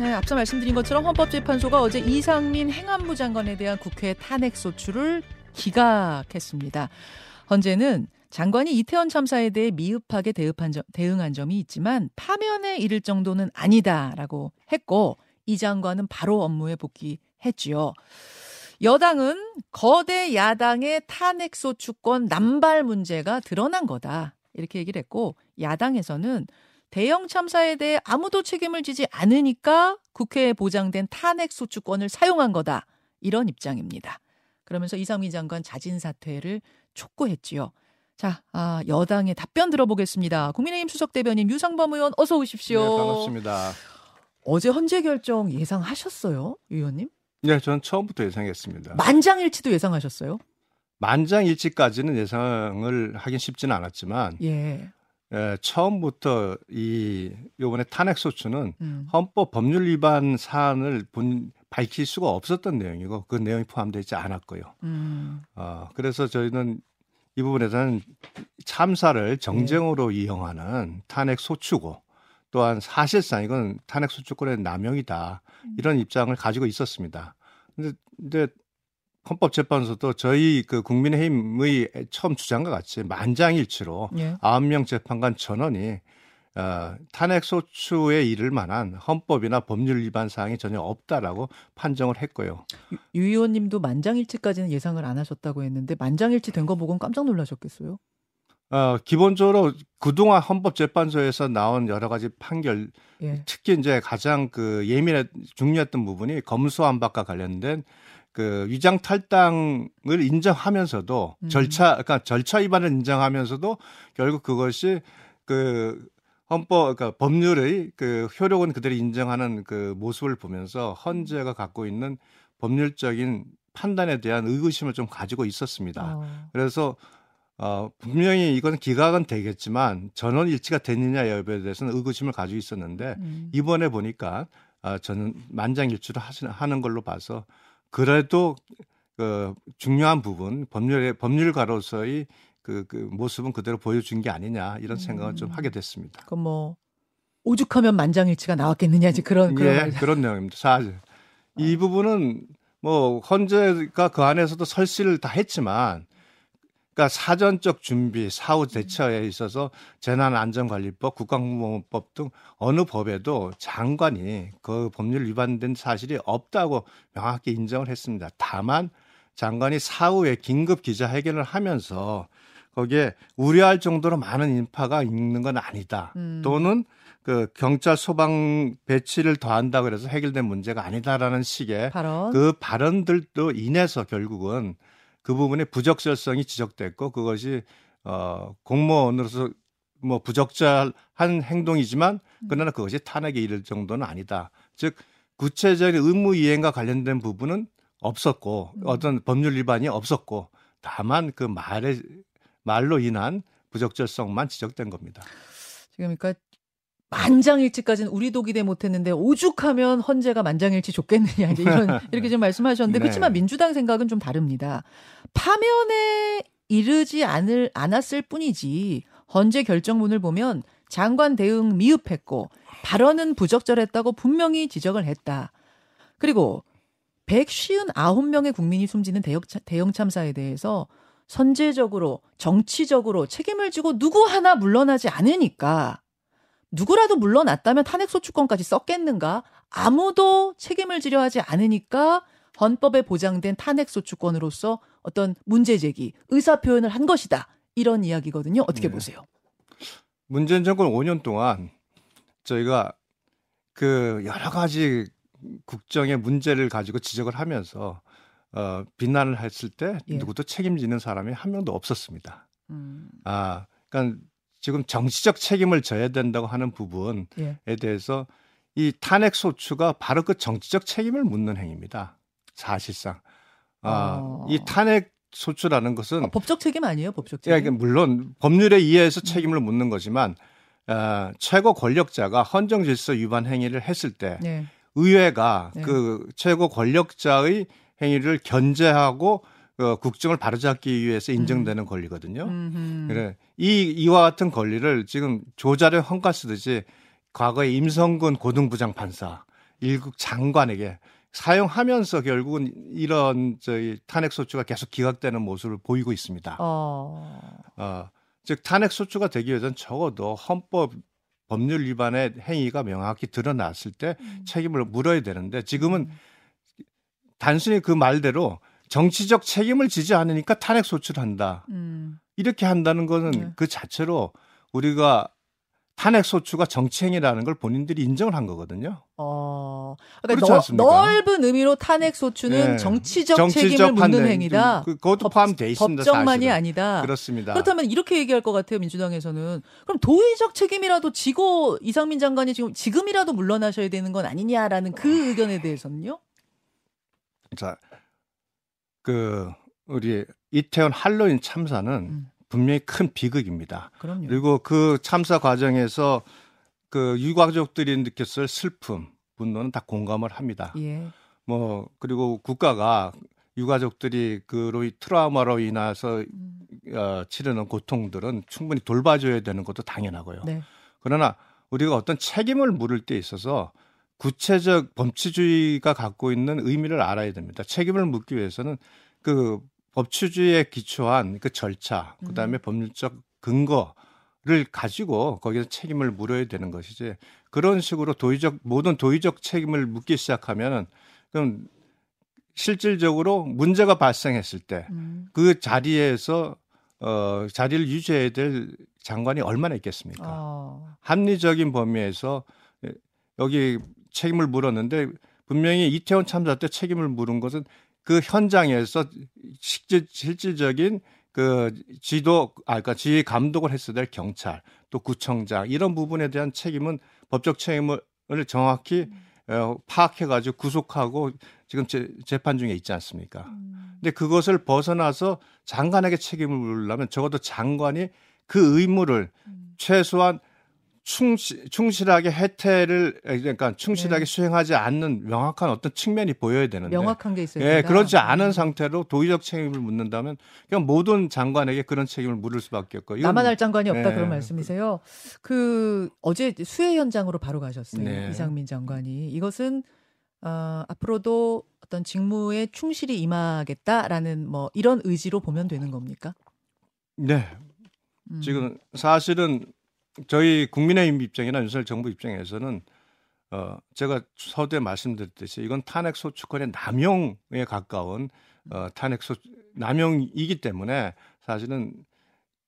네, 앞서 말씀드린 것처럼 헌법재판소가 어제 이상민 행안부 장관에 대한 국회 탄핵 소추를 기각했습니다. 헌재는 장관이 이태원 참사에 대해 미흡하게 대응한, 점, 대응한 점이 있지만 파면에 이를 정도는 아니다라고 했고 이 장관은 바로 업무에 복귀했지요. 여당은 거대 야당의 탄핵소추권 남발 문제가 드러난 거다. 이렇게 얘기를 했고 야당에서는 대형 참사에 대해 아무도 책임을 지지 않으니까 국회에 보장된 탄핵 소추권을 사용한 거다. 이런 입장입니다. 그러면서 이상민 장관 자진 사퇴를 촉구했지요. 자, 아, 여당의 답변 들어보겠습니다. 국민의힘 수석 대변인 유상범 의원 어서 오십시오. 네, 반갑습니다. 어제 헌재 결정 예상하셨어요, 의원님? 네, 저는 처음부터 예상했습니다. 만장일치도 예상하셨어요? 만장일치까지는 예상을 하긴 쉽지는 않았지만 예. 예, 처음부터 이 요번에 탄핵 소추는 음. 헌법 법률 위반 사안을 본 밝힐 수가 없었던 내용이고 그 내용이 포함되지 않았고요. 음. 어, 그래서 저희는 이 부분에서는 참사를 정쟁으로 이용하는 탄핵 소추고 또한 사실상 이건 탄핵 소추권의 남용이다 이런 입장을 가지고 있었습니다. 근데, 근데 헌법재판소도 저희 그 국민의힘의 처음 주장과 같이 만장일치로 예. 아홉 명 재판관 전원이 어, 탄핵 소추에 이를 만한 헌법이나 법률 위반 사항이 전혀 없다라고 판정을 했고요. 유 의원님도 만장일치까지는 예상을 안 하셨다고 했는데 만장일치 된 거 보고는 깜짝 놀라셨겠어요? 어, 기본적으로 그동안 헌법재판소에서 나온 여러 가지 판결, 예. 특히 이제 가장 그 예민했, 중요했던 부분이 검수안박과 관련된 그 위장 탈당을 인정하면서도 음. 절차, 그러니까 절차 위반을 인정하면서도 결국 그것이 그 헌법, 그러니까 법률의 그 효력은 그대로 인정하는 그 모습을 보면서 헌재가 갖고 있는 법률적인 판단에 대한 의구심을 좀 가지고 있었습니다. 어. 그래서 어, 분명히 이건 기각은 되겠지만 전원 일치가 됐느냐 여부에 대해서는 의구심을 가지고 있었는데 음. 이번에 보니까 아, 저는 만장일치로 하시는 하는 걸로 봐서 그래도 그 중요한 부분 법률의 법률가로서의 그, 그 모습은 그대로 보여준 게 아니냐 이런 생각을 좀 음. 하게 됐습니다. 그럼 뭐 오죽하면 만장일치가 나왔겠느냐 이제 그런 그런 예, 말. 그런 내용입니다. 사실 이 부분은 뭐 헌재가 그 안에서도 설치를 다 했지만 그러니까 사전적 준비, 사후 대처에 있어서 재난안전관리법, 국가공무원법 등 어느 법에도 장관이 그 법률 위반된 사실이 없다고 명확히 인정을 했습니다. 다만 장관이 사후에 긴급 기자회견을 하면서 거기에 우려할 정도로 많은 인파가 있는 건 아니다. 음. 또는 그 경찰 소방 배치를 더한다고 해서 해결된 문제가 아니다라는 식의 발언. 그 발언들도 인해서 결국은 그 부분의 부적절성이 지적됐고 그것이 어 공무원으로서 뭐 부적절한 행동이지만 그러나 그것이 탄핵에 이를 정도는 아니다. 즉 구체적인 의무 이행과 관련된 부분은 없었고 음. 어떤 법률 위반이 없었고 다만 그 말에 말로 인한 부적절성만 지적된 겁니다. 지금 그러니까 만장일치까지는 우리도 기대 못했는데 오죽하면 헌재가 만장일치 좋겠느냐 이제 이런 이렇게 좀 말씀하셨는데 네. 그렇지만 민주당 생각은 좀 다릅니다. 파면에 이르지 않을 않았을 뿐이지 헌재 결정문을 보면 장관 대응 미흡했고 발언은 부적절했다고 분명히 지적을 했다. 그리고 159명의 국민이 숨지는 참- 대형 참사에 대해서 선제적으로 정치적으로 책임을 지고 누구 하나 물러나지 않으니까 누구라도 물러났다면 탄핵소추권까지 썼겠는가? 아무도 책임을 지려 하지 않으니까 헌법에 보장된 탄핵소추권으로서 어떤 문제 제기, 의사 표현을 한 것이다. 이런 이야기거든요. 어떻게 네. 보세요? 문재인 정권 5년 동안 저희가 그 여러 가지 국정의 문제를 가지고 지적을 하면서 어, 비난을 했을 때 예. 누구도 책임지는 사람이 한 명도 없었습니다. 음, 아, 그러니까 지금 정치적 책임을 져야 된다고 하는 부분에 예. 대해서 이 탄핵 소추가 바로 그 정치적 책임을 묻는 행위입니다. 사실상. 아, 어. 이 탄핵 소추라는 것은 아, 법적 책임 아니에요? 법적 예, 책임? 이게 물론 법률에 의해서 책임을 묻는 거지만 어, 최고 권력자가 헌정 질서 위반 행위를 했을 때 네. 의회가 네. 그 최고 권력자의 행위를 견제하고 어, 국정을 바로잡기 위해서 인정되는 권리거든요. 음흠. 그래 이 이와 같은 권리를 지금 조자료 헝가 쓰듯이 과거에 임성근 고등부장 판사 일국 장관에게 사용하면서 결국은 이런 저희 탄핵 소추가 계속 기각되는 모습을 보이고 있습니다. 어. 어, 즉 탄핵 소추가 되기 위해서는 적어도 헌법 법률 위반의 행위가 명확히 드러났을 때 음. 책임을 물어야 되는데 지금은 음. 단순히 그 말대로 정치적 책임을 지지 않으니까 탄핵 소추를 한다. 음. 이렇게 한다는 것은 네. 그 자체로 우리가 탄핵 소추가 정치행위라는 걸 본인들이 인정을 한 거거든요. 어, 그러니까 너, 넓은 의미로 탄핵 소추는 네. 정치적, 정치적, 책임을 묻는 행위다. 그, 그것도 포함돼 있습니다. 법정만이 사실은. 아니다. 그렇습니다. 그렇다면 이렇게 얘기할 것 같아요 민주당에서는 그럼 도의적 책임이라도 지고 이상민 장관이 지금 지금이라도 물러나셔야 되는 건 아니냐라는 그 의견에 대해서는요. 자, 그 우리 이태원 할로윈 참사는 음. 분명히 큰 비극입니다. 그럼요. 그리고 그 참사 과정에서 그 유가족들이 느꼈을 슬픔, 분노는 다 공감을 합니다. 예. 뭐 그리고 국가가 유가족들이 그로 트라우마로 인해서 음. 어, 치르는 고통들은 충분히 돌봐줘야 되는 것도 당연하고요. 네. 그러나 우리가 어떤 책임을 물을 때 있어서 구체적 범죄주의가 갖고 있는 의미를 알아야 됩니다. 책임을 묻기 위해서는 그 법치주의에 기초한 그 절차, 그 다음에 음. 법률적 근거를 가지고 거기서 책임을 물어야 되는 것이지 그런 식으로 도의적 모든 도의적 책임을 묻기 시작하면은 그럼 실질적으로 문제가 발생했을 때그 음. 그 자리에서 어 자리를 유지해야 될 장관이 얼마나 있겠습니까? 어. 합리적인 범위에서 여기 책임을 물었는데 분명히 이태원 참사 때 책임을 물은 것은 그 현장에서 실질, 실질적인 그 지도, 아, 그러니까 지휘 감독을 했어야 될 경찰, 또 구청장, 이런 부분에 대한 책임은 법적 책임을 정확히 어, 파악해 가지고 구속하고 지금 재, 재판 중에 있지 않습니까? 음. 근데 그것을 벗어나서 장관에게 책임을 물으려면 적어도 장관이 그 의무를 음. 최소한 충실, 충실하게 혜택을 그러니까 충실하게 네. 수행하지 않는 명확한 어떤 측면이 보여야 되는데 명확한 게 있어야 예, 된다. 그렇지 않은 음. 상태로 도의적 책임을 묻는다면 그냥 모든 장관에게 그런 책임을 물을 수밖에 없고 나만 할 장관이 없다 네. 그런 말씀이세요. 그 어제 수해 현장으로 바로 가셨어요. 네. 이상민 장관이 이것은 어, 앞으로도 어떤 직무에 충실히 임하겠다라는 뭐 이런 의지로 보면 되는 겁니까? 네. 음. 지금 사실은 저희 국민의힘 입장이나 윤석열 정부 입장에서는 어 제가 서두에 말씀드렸듯이 이건 탄핵 소추권의 남용에 가까운 어 탄핵 소 남용이기 때문에 사실은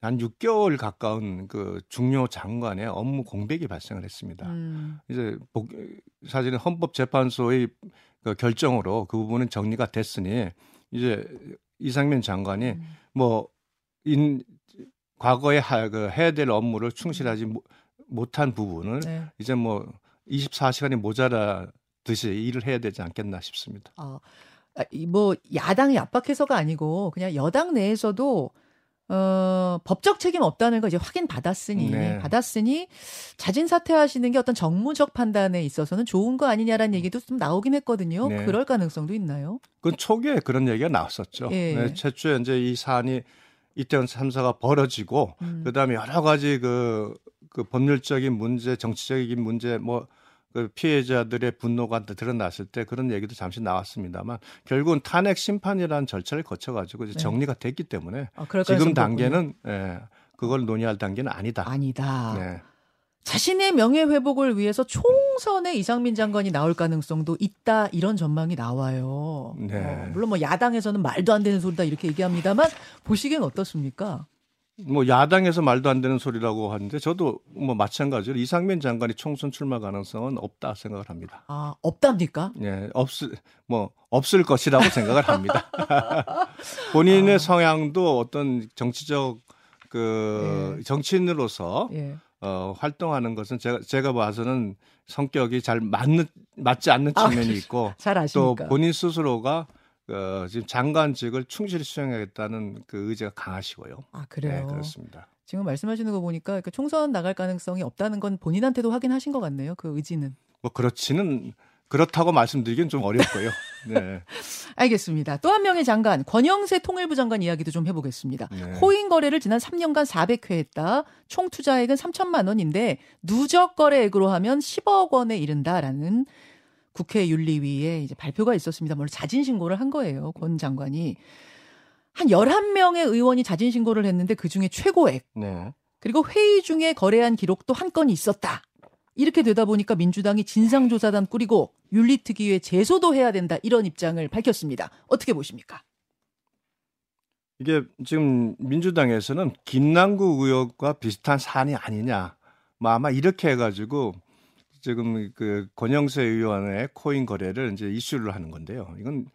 한 6개월 가까운 그 중요 장관의 업무 공백이 발생을 했습니다. 음. 이제 복, 사실은 헌법재판소의 그 결정으로 그 부분은 정리가 됐으니 이제 이상민 장관이 음. 뭐 인, 과거에 하, 그 해야 될 업무를 충실하지 모, 못한 부분을 네. 이제 뭐 24시간이 모자라듯이 일을 해야 되지 않겠나 싶습니다. 어, 뭐 야당이 압박해서가 아니고 그냥 여당 내에서도 어, 법적 책임 없다는 거 이제 확인 받았으니 네. 받았으니 자진 사퇴하시는 게 어떤 정무적 판단에 있어서는 좋은 거 아니냐라는 얘기도 좀 나오긴 했거든요. 네. 그럴 가능성도 있나요? 그 초기에 그런 얘기가 나왔었죠. 예. 네, 최초에 이제 이 사안이 이태원 참사가 벌어지고 음. 그다음에 여러 가지 그, 그 법률적인 문제, 정치적인 문제 뭐 그 피해자들의 분노가 드러났을 때 그런 얘기도 잠시 나왔습니다만 결국은 탄핵 심판이라는 절차를 거쳐가지고 이제 네. 정리가 됐기 때문에 아, 지금 단계는 예, 그걸 논의할 단계는 아니다. 아니다. 네. 자신의 명예 회복을 위해서 총 선에 이상민 장관이 나올 가능성도 있다 이런 전망이 나와요. 네. 어, 물론 뭐 야당에서는 말도 안 되는 소리다 이렇게 얘기합니다만 보시기엔 어떻습니까? 뭐 야당에서 말도 안 되는 소리라고 하는데 저도 뭐 마찬가지로 이상민 장관이 총선 출마 가능성은 없다 생각을 합니다. 아 없답니까? 네, 없을 뭐 없을 것이라고 생각을 합니다. 본인의 아. 성향도 어떤 정치적 그 예. 정치인으로서 예. 어, 활동하는 것은 제가 제가 봐서는 성격이 잘 맞는 맞지 않는 아, 측면이 있고 아, 또 본인 스스로가 어, 지금 장관직을 충실히 수행하겠다는 그 의지가 강하시고요. 아 그래요? 네, 그렇습니다. 지금 말씀하시는 거 보니까 그 총선 나갈 가능성이 없다는 건 본인한테도 확인하신 것 같네요. 그 의지는. 뭐 그렇지는 그렇다고 말씀드리긴 좀 어렵고요. 네. 알겠습니다. 또 한 명의 장관, 권영세 통일부 장관 이야기도 좀 해보겠습니다. 네. 코인 거래를 지난 3년간 400회 했다. 총 투자액은 3천만 원인데 누적 거래액으로 하면 10억 원에 이른다라는 국회 윤리위에 이제 발표가 있었습니다. 물론 자진 신고를 한 거예요. 권 장관이. 한 11명의 의원이 자진 신고를 했는데 그 중에 최고액. 네. 그리고 회의 중에 거래한 기록도 한 건이 있었다. 이렇게 되다 보니까 민주당이 진상조사단 꾸리고 윤리특위에 제소도 해야 된다. 이런 입장을 밝혔습니다. 어떻게 보십니까? 이게 지금 민주당에서는 김남국 의원과 비슷한 사안이 아니냐. 뭐 아마 이렇게 해가지고 지금 그 권영세 의원의 코인 거래를 이제 이슈를 하는 건데요. 이건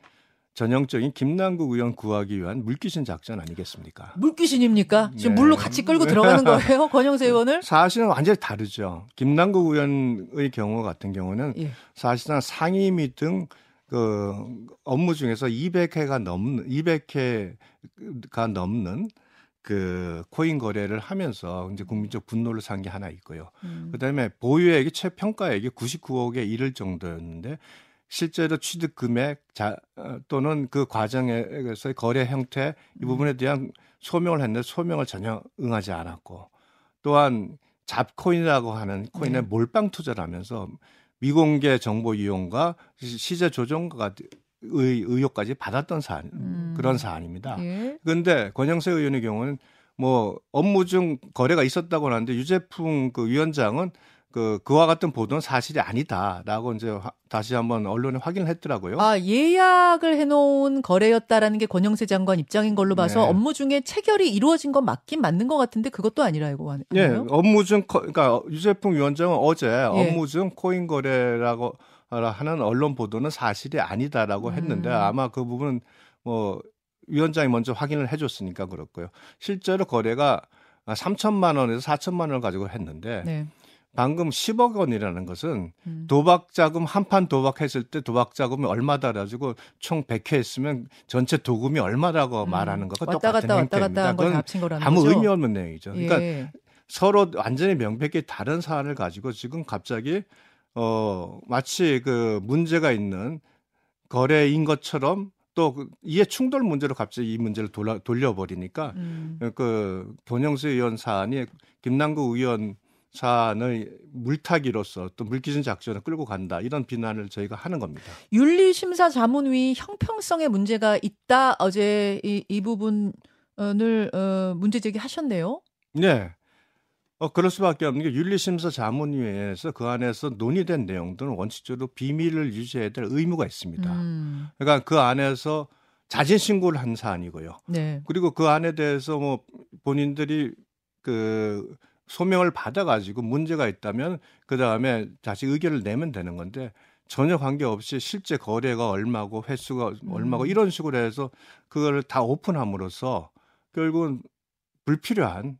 전형적인 김남국 의원 구하기 위한 물귀신 작전 아니겠습니까? 물귀신입니까? 지금 네. 물로 같이 끌고 들어가는 거예요? 권영세 의원을? 사실은 완전히 다르죠. 김남국 의원의 경우 같은 경우는 예. 사실상 상임위 등그 업무 중에서 200회가 넘는 200회가 넘는 그 코인 거래를 하면서 이제 국민적 분노를 산 게 하나 있고요. 음. 그다음에 보유액이 최평가액이 99억에 이를 정도였는데 실제로 취득 금액 자, 어, 또는 그 과정에서의 거래 형태 이 음. 부분에 대한 소명을 했는데 소명을 전혀 응하지 않았고 또한 잡코인이라고 하는 코인에 네. 몰빵 투자를 하면서 미공개 정보 이용과 시- 시세 조정과 의 의혹까지 받았던 사안 음. 그런 사안입니다. 예. 그런데 권영세 의원의 경우는 뭐 업무 중 거래가 있었다고 하는데 유재풍 그 위원장은 그 그와 같은 보도는 사실이 아니다라고 이제 화- 다시 한번 언론에 확인을 했더라고요. 아, 예약을 해놓은 거래였다라는 게 권영세 장관 입장인 걸로 봐서 네. 업무 중에 체결이 이루어진 건 맞긴 맞는 것 같은데 그것도 아니라고 하네요. 예, 업무 중 거- 그러니까 유재풍 위원장은 어제 업무 중 코인 거래라고 하는 언론 보도는 사실이 아니다라고 했는데 음. 아마 그 부분은 뭐 위원장이 먼저 확인을 해줬으니까 그렇고요. 실제로 거래가 3천만 원에서 4천만 원을 가지고 했는데 네. 방금 10억 원이라는 것은 음. 도박 자금 한 판 도박했을 때 도박 자금이 얼마다 가지고 총 100회 했으면 전체 도금이 얼마라고 음. 말하는 것과 왔다 똑같은 갔다 왔다 갔다. 한걸 그건 합친 거라는 아무 거죠. 의미 없는 내용이죠. 그러니까 예. 서로 완전히 명백히 다른 사안을 가지고 지금 갑자기 어 마치 그 문제가 있는 거래인 것처럼 또그 이해 충돌 문제로 갑자기 이 문제를 돌아, 돌려버리니까 음. 그 권영수 의원 사안이 김남국 의원 사안의 물타기로서 또 물기준 작전을 끌고 간다 이런 비난을 저희가 하는 겁니다. 윤리심사자문위 형평성에 문제가 있다. 어제 이, 이 부분을 어, 문제 제기하셨네요. 네. 어, 그럴 수밖에 없는 게 윤리심사 자문위에서 그 안에서 논의된 내용들은 원칙적으로 비밀을 유지해야 될 의무가 있습니다. 음. 그러니까 그 안에서 자진 신고를 한 사안이고요. 네. 그리고 그 안에 대해서 뭐 본인들이 그 소명을 받아가지고 문제가 있다면 그 다음에 다시 의견을 내면 되는 건데 전혀 관계없이 실제 거래가 얼마고 횟수가 얼마고 음. 이런 식으로 해서 그거를 다 오픈함으로써 결국은 불필요한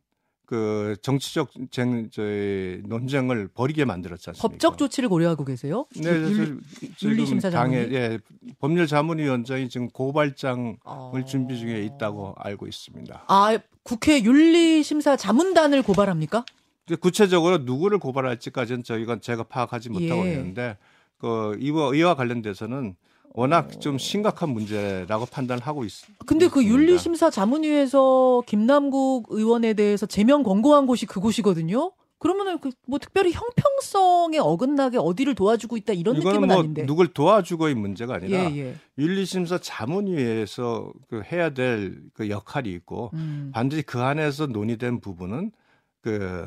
그 정치적 쟁, 저희 논쟁을 벌이게 만들었지 않습니까? 법적 조치를 고려하고 계세요? 네, 윤리- 지금 윤리심사 당에? 예, 법률 자문위원장이 지금 고발장을 어. 준비 중에 있다고 알고 있습니다. 아, 국회 윤리심사 자문단을 고발합니까? 이제 구체적으로 누구를 고발할지까지는 저희가 제가 파악하지 못하고 예. 있는데 그 이와 이와 관련돼서는 워낙 좀 심각한 문제라고 판단을 하고 있, 근데 그 있습니다. 윤리심사 자문위에서 김남국 의원에 대해서 제명 권고한 곳이 그곳이거든요. 그러면은 그뭐 특별히 형평성에 어긋나게 어디를 도와주고 있다 이런 느낌은 뭐 아닌데. 누굴 도와주고의 문제가 아니라 예, 예. 윤리심사 자문위에서 그 해야 될 그 역할이 있고 음. 반드시 그 안에서 논의된 부분은 그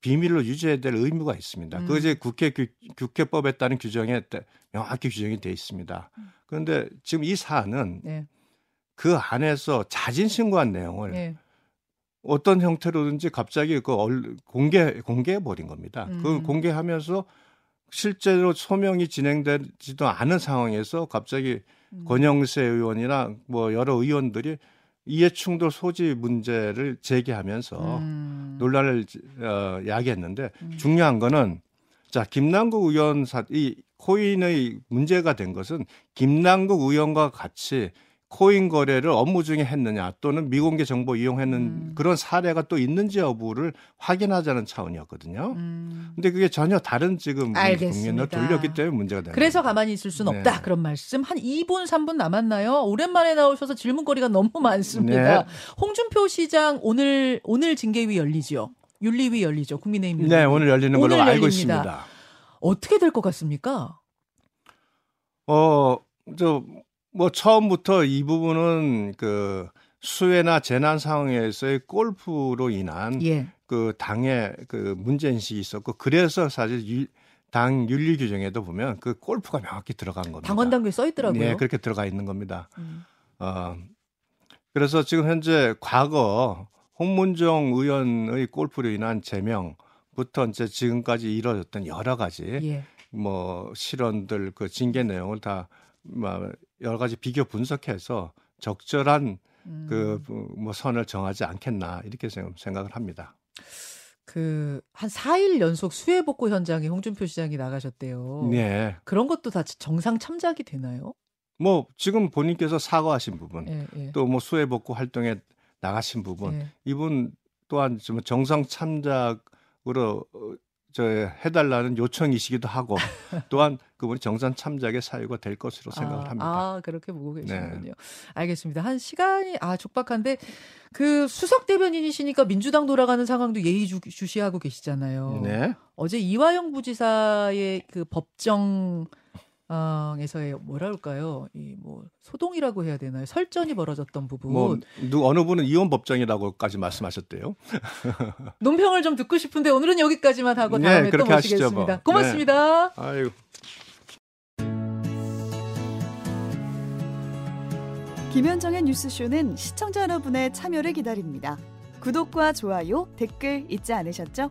비밀로 유지해야 될 의무가 있습니다. 음. 그게 이제 국회 규, 국회법에 따른 규정에 따- 명확히 규정이 돼 있습니다. 그런데 지금 이 사안은 네. 그 안에서 자진 신고한 내용을 네. 어떤 형태로든지 갑자기 그 얼- 공개 공개해 버린 겁니다. 음. 그 공개하면서 실제로 소명이 진행되지도 않은 상황에서 갑자기 음. 권영세 의원이나 뭐 여러 의원들이 이해충돌 소지 문제를 제기하면서 음. 논란을 어, 야기했는데 음. 중요한 거는 자 김남국 의원 사, 이 코인의 문제가 된 것은 김남국 의원과 같이 코인 거래를 업무 중에 했느냐 또는 미공개 정보 이용했는 음. 그런 사례가 또 있는지 여부를 확인하자는 차원이었거든요. 음. 근데 그게 전혀 다른 지금 알겠습니다. 국면으로 돌렸기 때문에 문제가 되는 그래서. 가만히 있을 수는 네. 없다. 그런 말씀. 한 2분, 3분 남았나요? 오랜만에 나오셔서 질문거리가 너무 많습니다. 네. 홍준표 시장 오늘 오늘 징계위 열리죠. 윤리위 열리죠. 국민의힘. 네 오늘 열리는 걸로 오늘 알고 열립니다. 있습니다. 어떻게 될 것 같습니까? 어, 저, 뭐, 처음부터 이 부분은 그 수해나 재난 상황에서의 골프로 인한 예. 그 당의 그 문제인식이 있었고, 그래서 사실 유, 당 윤리 규정에도 보면 그 골프가 명확히 들어간 겁니다. 당원 당규에 써 있더라고요. 네, 그렇게 들어가 있는 겁니다. 음. 어, 그래서 지금 현재 과거 홍문정 의원의 골프로 인한 제명부터 이제 지금까지 이뤄졌던 여러 가지 예. 뭐 실언들 그 징계 내용을 다뭐 여러 가지 비교 분석해서 적절한 음. 그뭐 선을 정하지 않겠나 이렇게 생- 생각을 합니다. 그 한 4일 연속 수해 복구 현장에 홍준표 시장이 나가셨대요. 네. 그런 것도 다 정상 참작이 되나요? 뭐 지금 본인께서 사과하신 부분 예, 예. 또뭐 수해 복구 활동에 나가신 부분 예. 이분 또한 좀 정상 참작으로 어, 저 해달라는 요청이시기도 하고 또한 그분이 정상 참작의 사유가 될 것으로 생각을 아, 합니다. 아, 그렇게 보고 계시는군요. 네. 알겠습니다. 한 시간이 아 촉박한데 그 수석 대변인이시니까 민주당 돌아가는 상황도 예의 주 시하고 계시잖아요. 네. 어제 이화영 부지사의 그 법정 에서의 뭐라 그럴까요? 이 뭐 소동이라고 해야 되나요? 설전이 벌어졌던 부분. 뭐 누, 어느 분은 이혼 법정이라고까지 말씀하셨대요. 논평을 좀 듣고 싶은데 오늘은 여기까지만 하고 네, 다음에 또 그렇게 하시죠, 모시겠습니다. 뭐. 고맙습니다. 아유. 김현정의 뉴스쇼는 시청자 여러분의 참여를 기다립니다. 구독과 좋아요, 댓글 잊지 않으셨죠?